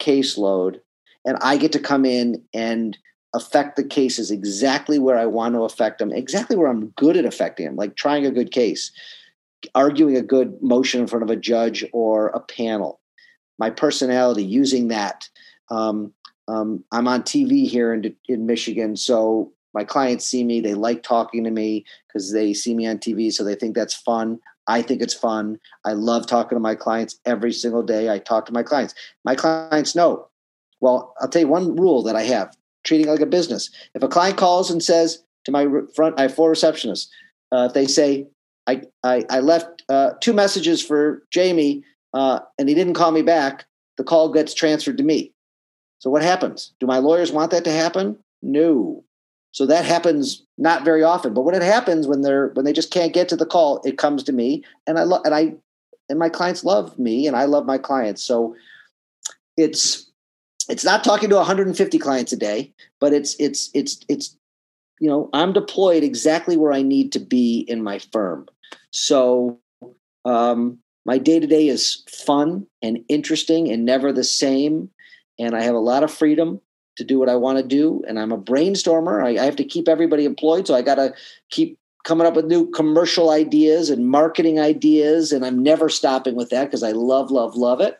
S3: caseload and I get to come in and affect the cases exactly where I want to affect them, exactly where I'm good at affecting them, like trying a good case, arguing a good motion in front of a judge or a panel. My personality, using that. Um, um, I'm on TV here in, in Michigan, so my clients see me. They like talking to me because they see me on TV, so they think that's fun. I think it's fun. I love talking to my clients every single day. I talk to my clients. My clients know well, I'll tell you one rule that I have treating like a business. If a client calls and says to my front, I have four receptionists. Uh, if they say, I, I, I left uh, two messages for Jamie uh, and he didn't call me back, the call gets transferred to me. So what happens? Do my lawyers want that to happen? No. So that happens not very often, but when it happens, when they're when they just can't get to the call, it comes to me, and I love and I and my clients love me, and I love my clients. So it's it's not talking to 150 clients a day, but it's it's it's it's you know I'm deployed exactly where I need to be in my firm. So um, my day to day is fun and interesting and never the same, and I have a lot of freedom to do what I want to do. And I'm a brainstormer. I, I have to keep everybody employed, so I got to keep coming up with new commercial ideas and marketing ideas, and I'm never stopping with that because I love, love, love it.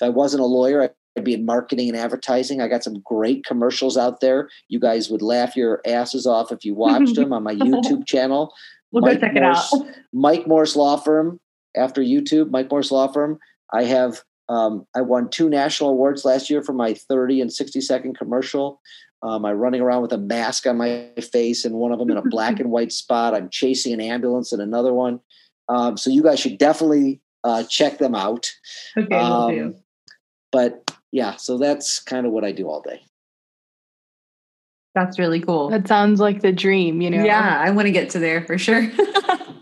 S3: If I wasn't a lawyer, I'd be in marketing and advertising. I got some great commercials out there. You guys would laugh your asses off if you watched them on my YouTube channel.
S1: We'll Mike go check
S3: Morse,
S1: it out.
S3: Mike Morse Law Firm. After YouTube, Mike Morse Law Firm. I have um, I won two national awards last year for my 30 and 60 second commercial. Um, I'm running around with a mask on my face and one of them in a black and white spot. I'm chasing an ambulance in another one. Um, so you guys should definitely uh, check them out.
S1: Okay, we'll do.
S3: Um, but yeah, so that's kind of what I do all day.
S1: That's really cool.
S2: That sounds like the dream, you know?
S1: Yeah, I want to get to there for sure.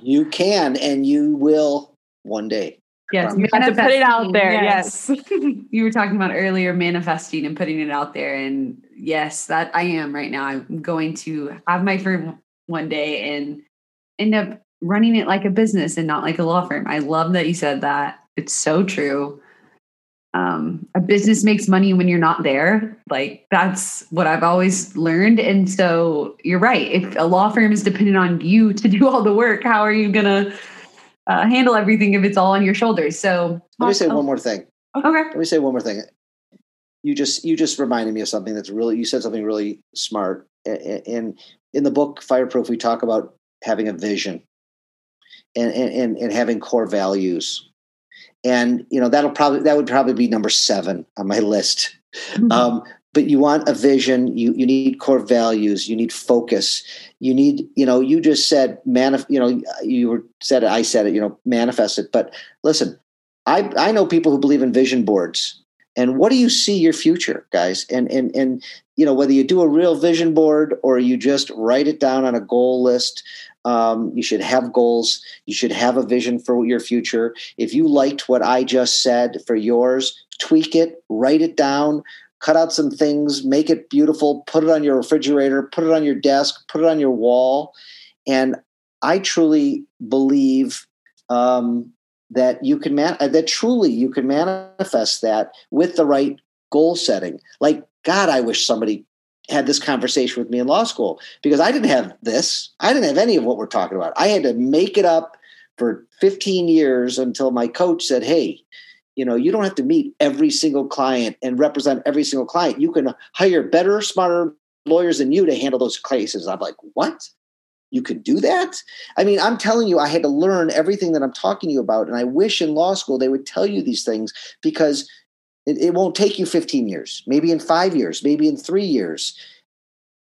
S3: You can and you will one day.
S1: Yes,
S2: You have to put it out
S1: manifesting,
S2: there,
S1: Yes. you were talking about earlier manifesting and putting it out there. And yes, that I am right now. I'm going to have my firm one day and end up running it like a business and not like a law firm. I love that you said that. It's so true. Um, a business makes money when you're not there. Like that's what I've always learned. And so you're right. If a law firm is dependent on you to do all the work, how are you gonna uh, handle everything if it's all on your shoulders? So
S3: Let me say one more thing.
S1: Okay.
S3: Let me say one more thing. You just you just reminded me of something that's really you said something really smart. A- a- And in the book Fireproof, we talk about having a vision and and and, and having core values. And you know that'll probably that would probably be number seven on my list. Um, but you want a vision. You you need core values. You need focus. You need you know you just said manif- You know you were said it. I said it. You know manifest it. But listen, I I know people who believe in vision boards. And what do you see your future, guys? And and and you know whether you do a real vision board or you just write it down on a goal list. Um, you should have goals. You should have a vision for your future. If you liked what I just said for yours, tweak it, write it down, cut out some things, make it beautiful, put it on your refrigerator, put it on your desk, put it on your wall. And I truly believe um, that you can man- uh, that truly you can manifest that with the right goal setting. Like God, I wish somebody had this conversation with me in law school because I didn't have this. I didn't have any of what we're talking about. I had to make it up for 15 years until my coach said, "Hey, you know, you don't have to meet every single client and represent every single client. You can hire better, smarter lawyers than you to handle those cases." I'm like, "What? You could do that?" I mean, I'm telling you, I had to learn everything that I'm talking to you about, and I wish in law school they would tell you these things because it, it won't take you 15 years, maybe in five years, maybe in three years.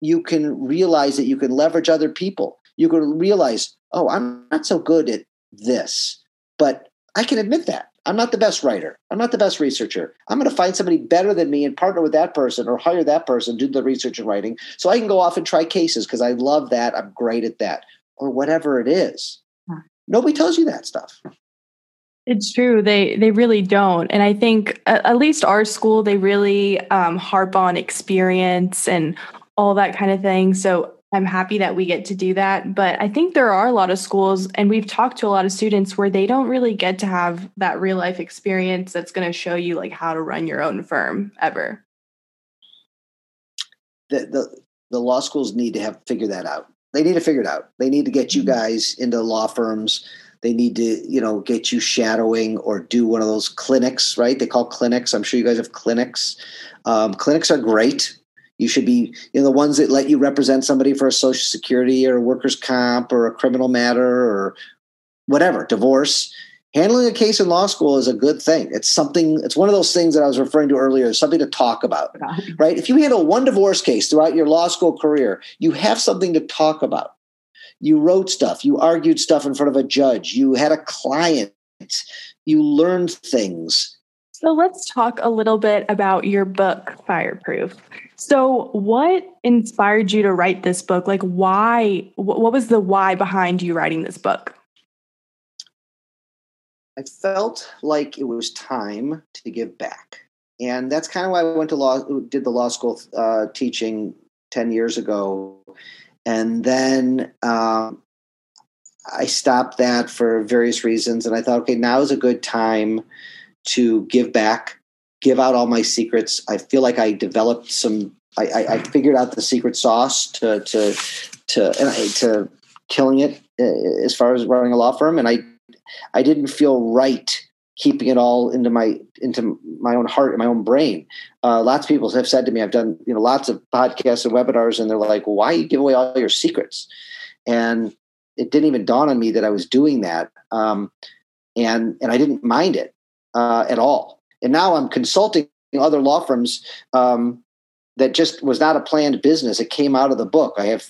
S3: You can realize that you can leverage other people. You can realize, oh, I'm not so good at this, but I can admit that. I'm not the best writer. I'm not the best researcher. I'm going to find somebody better than me and partner with that person or hire that person, do the research and writing so I can go off and try cases because I love that. I'm great at that or whatever it is. Nobody tells you that stuff.
S2: It's true. They they really don't, and I think at, at least our school they really um, harp on experience and all that kind of thing. So I'm happy that we get to do that. But I think there are a lot of schools, and we've talked to a lot of students where they don't really get to have that real life experience that's going to show you like how to run your own firm ever.
S3: the, the the law schools need to have figure that out. They need to figure it out. They need to get you
S1: Mhm.
S3: guys into law firms. They need to, you know, get you shadowing or do one of those clinics, right? They call clinics. I'm sure you guys have clinics. Um, clinics are great. You should be, you know, the ones that let you represent somebody for a social security or a workers' comp or a criminal matter or whatever, divorce. Handling a case in law school is a good thing. It's something, it's one of those things that I was referring to earlier, something to talk about right? If you handle one divorce case throughout your law school career, you have something to talk about. You wrote stuff, you argued stuff in front of a judge, you had a client, you learned things.
S2: So let's talk a little bit about your book, Fireproof. So, what inspired you to write this book? Like, why? What was the why behind you writing this book?
S3: I felt like it was time to give back, and that's kind of why I went to law, did the law school uh, teaching ten years ago, and then um, I stopped that for various reasons, and I thought, okay, now is a good time to give back, give out all my secrets. I feel like I developed some. I, I, I figured out the secret sauce to to to to killing it uh, as far as running a law firm, and I I didn't feel right keeping it all into my into my own heart and my own brain. Uh, lots of people have said to me, I've done you know lots of podcasts and webinars, and they're like, "Why you give away all your secrets?" And it didn't even dawn on me that I was doing that, um, and and I didn't mind it uh, at all. And now I'm consulting other law firms um, that just was not a planned business. It came out of the book. I have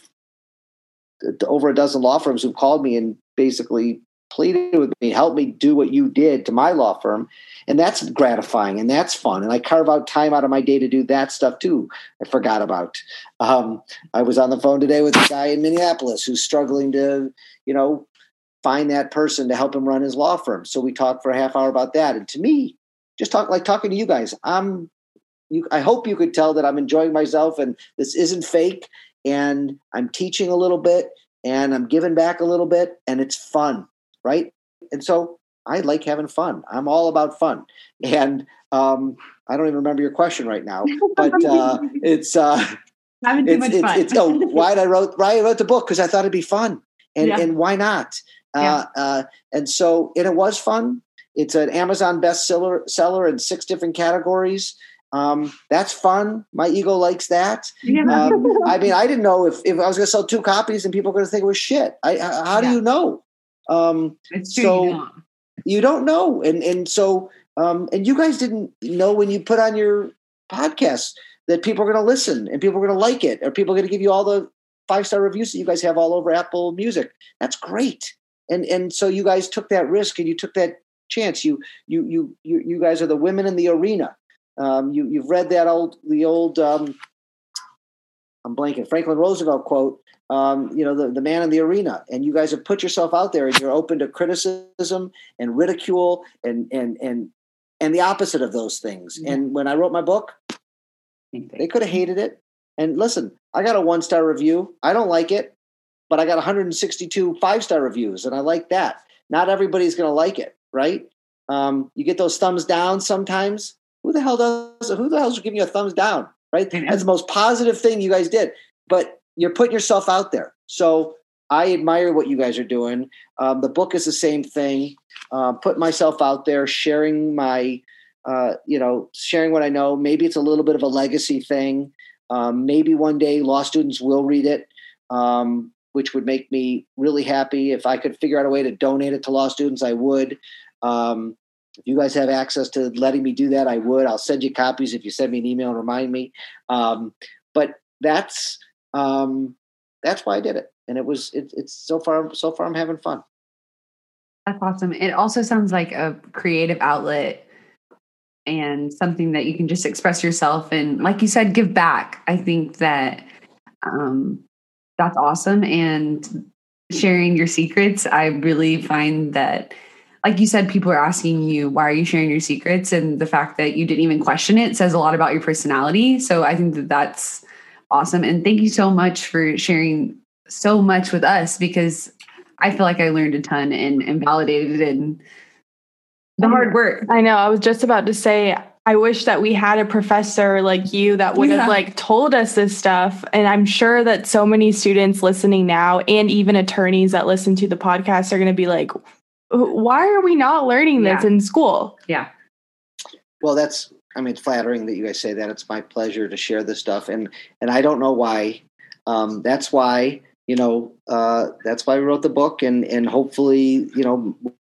S3: over a dozen law firms who've called me and basically pleaded with me, help me do what you did to my law firm. And that's gratifying and that's fun. And I carve out time out of my day to do that stuff too. I forgot about. Um, I was on the phone today with a guy in Minneapolis who's struggling to, you know, find that person to help him run his law firm. So we talked for a half hour about that. And to me, just talk like talking to you guys. I'm you I hope you could tell that I'm enjoying myself and this isn't fake and I'm teaching a little bit and I'm giving back a little bit and it's fun, right? And so I like having fun. I'm all about fun. And um, I don't even remember your question right now, but uh, it's uh,
S1: having too it's, much
S3: it's,
S1: fun.
S3: It's, oh, why I wrote why I wrote the book because I thought it'd be fun, and yeah. and why not? Uh, uh, and so, and it was fun. It's an Amazon bestseller seller in six different categories. Um, that's fun. My ego likes that. Yeah. Um, I mean, I didn't know if, if I was going to sell two copies and people were going to think it was shit. I, how do yeah. you know? Um,
S1: it's. So
S3: you don't. you don't know. And, and so, um, and you guys didn't know when you put on your podcast that people are going to listen and people are going to like it or people are going to give you all the five star reviews that you guys have all over Apple Music. That's great and and so you guys took that risk and you took that chance. You you you you, you guys are the women in the arena. Um, you you've read that old the old um, I'm blanking Franklin Roosevelt quote. Um, you know the, the man in the arena, and you guys have put yourself out there, and you're open to criticism and ridicule, and and and and the opposite of those things. Mm-hmm. And when I wrote my book, they could have hated it. And listen, I got a one star review. I don't like it but I got 162 five star reviews, and I like that. Not everybody's going to like it, right? Um, you get those thumbs down sometimes. Who the hell does? Who the hell's giving you a thumbs down? Right? That's the most positive thing you guys did. But you're putting yourself out there. So I admire what you guys are doing. Um, the book is the same thing. Uh, put myself out there, sharing my, uh, you know, sharing what I know. Maybe it's a little bit of a legacy thing. Um, maybe one day law students will read it. Um, which would make me really happy. If I could figure out a way to donate it to law students, I would. Um, if you guys have access to letting me do that, I would. I'll send you copies if you send me an email and remind me. Um, but that's um, that's why I did it, and it was it, it's so far so far I'm having fun.
S1: That's awesome. It also sounds like a creative outlet and something that you can just express yourself and, like you said, give back. I think that um, that's awesome. And sharing your secrets, I really find that, like you said, people are asking you, why are you sharing your secrets? And the fact that you didn't even question it says a lot about your personality. So I think that that's awesome. And thank you so much for sharing so much with us because I feel like I learned a ton and, and validated and the hard work.
S2: I know. I was just about to say, I wish that we had a professor like you that would yeah. have like told us this stuff. And I'm sure that so many students listening now and even attorneys that listen to the podcast are going to be like, why are we not learning this yeah. in school?
S1: Yeah.
S3: Well, that's, I mean, it's flattering that you guys say that. It's my pleasure to share this stuff. And, and I don't know why. Um, that's why, you know, uh, that's why we wrote the book and, and hopefully, you know,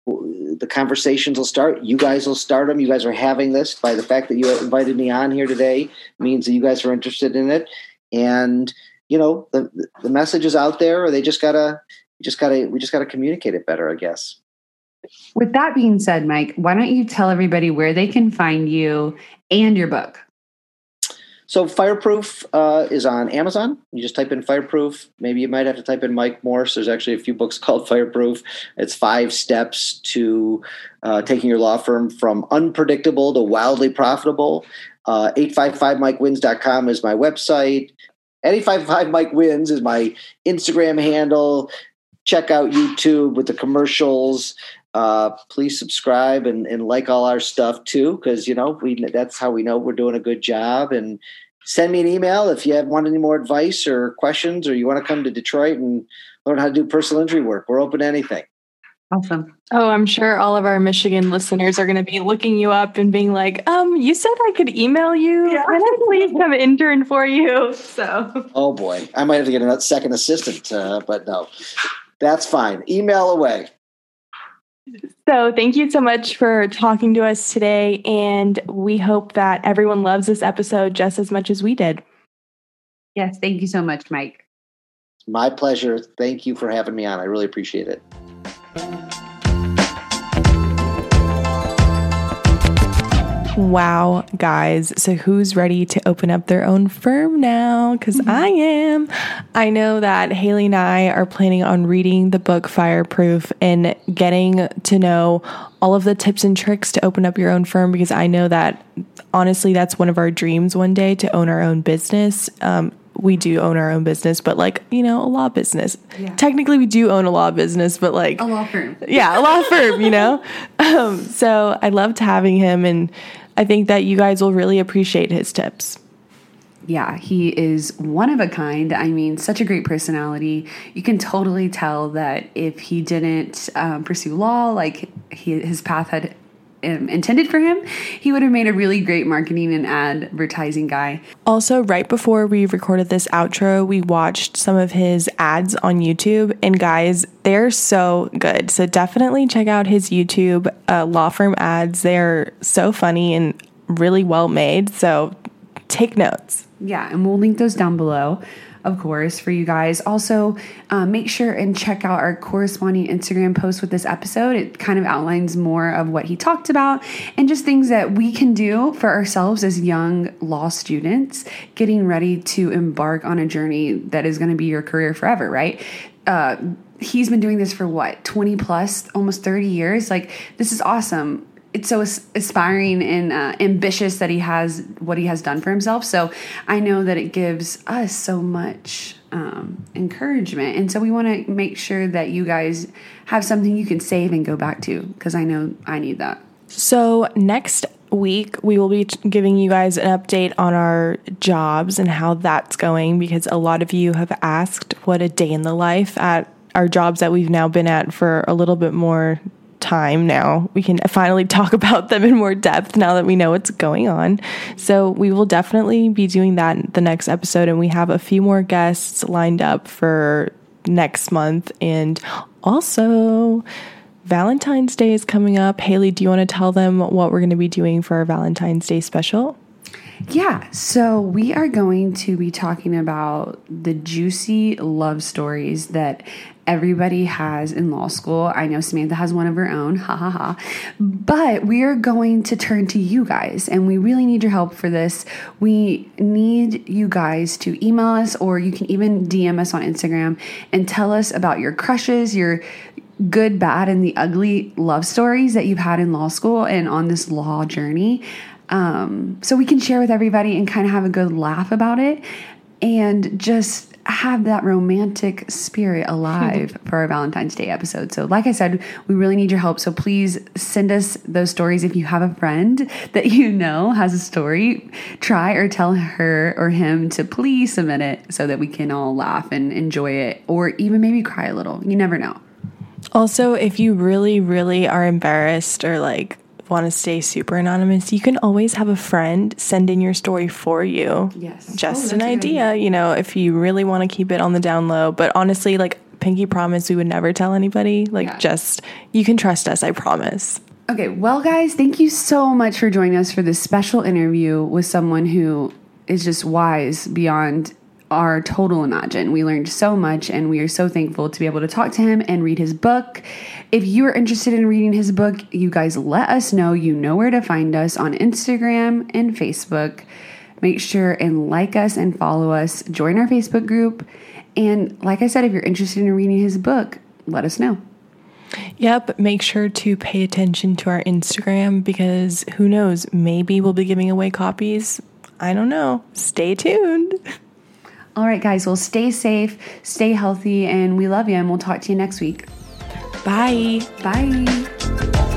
S3: the conversations will start. You guys will start them. You guys are having this by the fact that you invited me on here today means that you guys are interested in it. And you know the the message is out there. Or they just gotta just gotta we just gotta communicate it better, I guess.
S1: With that being said, Mike, why don't you tell everybody where they can find you and your book?
S3: So Fireproof uh, is on Amazon. You just type in Fireproof. Maybe you might have to type in Mike Morse. There's actually a few books called Fireproof. It's five steps to uh, taking your law firm from unpredictable to wildly profitable. Uh, 855mikewins.com is my website. 855 Mike Wins is my Instagram handle. Check out YouTube with the commercials. Uh, please subscribe and, and like all our stuff too, because you know we that's how we know we're doing a good job. And send me an email if you have want any more advice or questions, or you want to come to Detroit and learn how to do personal injury work. We're open to anything.
S1: Awesome.
S2: Oh, I'm sure all of our Michigan listeners are going to be looking you up and being like, um, you said I could email you. Yeah. Can I please come intern for you? So,
S3: oh boy, I might have to get a second assistant, uh, but no, that's fine. Email away.
S2: So, thank you so much for talking to us today. And we hope that everyone loves this episode just as much as we did.
S1: Yes. Thank you so much, Mike.
S3: My pleasure. Thank you for having me on. I really appreciate it.
S2: Wow, guys. So, who's ready to open up their own firm now? Because mm-hmm. I am. I know that Haley and I are planning on reading the book Fireproof and getting to know all of the tips and tricks to open up your own firm because I know that honestly, that's one of our dreams one day to own our own business. Um, we do own our own business, but like, you know, a law business. Yeah. Technically, we do own a law business, but like
S1: a law firm.
S2: Yeah, a law firm, you know? Um, so I loved having him, and I think that you guys will really appreciate his tips.
S1: Yeah, he is one of a kind. I mean, such a great personality. You can totally tell that if he didn't um, pursue law, like he, his path had um, intended for him, he would have made a really great marketing and advertising guy.
S2: Also, right before we recorded this outro, we watched some of his ads on YouTube, and guys, they're so good. So definitely check out his YouTube uh, law firm ads. They're so funny and really well made. So take notes.
S1: Yeah, and we'll link those down below of course, for you guys. Also, uh, make sure and check out our corresponding Instagram post with this episode. It kind of outlines more of what he talked about and just things that we can do for ourselves as young law students getting ready to embark on a journey that is going to be your career forever, right? Uh, he's been doing this for what 20 plus almost 30 years like this is awesome it's so aspiring and uh, ambitious that he has what he has done for himself. So I know that it gives us so much um, encouragement, and so we want to make sure that you guys have something you can save and go back to because I know I need that.
S2: So next week we will be giving you guys an update on our jobs and how that's going because a lot of you have asked what a day in the life at our jobs that we've now been at for a little bit more time now. We can finally talk about them in more depth now that we know what's going on. So, we will definitely be doing that the next episode. And we have a few more guests lined up for next month. And also, Valentine's Day is coming up. Haley, do you want to tell them what we're going to be doing for our Valentine's Day special?
S1: Yeah, so we are going to be talking about the juicy love stories that everybody has in law school. I know Samantha has one of her own, ha ha ha. But we are going to turn to you guys, and we really need your help for this. We need you guys to email us, or you can even DM us on Instagram and tell us about your crushes, your good, bad, and the ugly love stories that you've had in law school and on this law journey. Um, so we can share with everybody and kind of have a good laugh about it and just have that romantic spirit alive for our Valentine's Day episode. So, like I said, we really need your help. So, please send us those stories. If you have a friend that you know has a story, try or tell her or him to please submit it so that we can all laugh and enjoy it or even maybe cry a little. You never know.
S2: Also, if you really, really are embarrassed or like want to stay super anonymous, you can always have a friend send in your story for you.
S1: Yes.
S2: Oh, just oh, an idea, you know, if you really want to keep it on the down low. But honestly, like Pinky promise we would never tell anybody. Like yeah. just you can trust us, I promise.
S1: Okay, well guys, thank you so much for joining us for this special interview with someone who is just wise beyond our total imagine. We learned so much and we are so thankful to be able to talk to him and read his book. If you are interested in reading his book, you guys let us know. You know where to find us on Instagram and Facebook. Make sure and like us and follow us. Join our Facebook group. And like I said, if you're interested in reading his book, let us know.
S2: Yep, make sure to pay attention to our Instagram because who knows, maybe we'll be giving away copies. I don't know. Stay tuned.
S1: All right, guys, well, stay safe, stay healthy, and we love you, and we'll talk to you next week.
S2: Bye.
S1: Bye.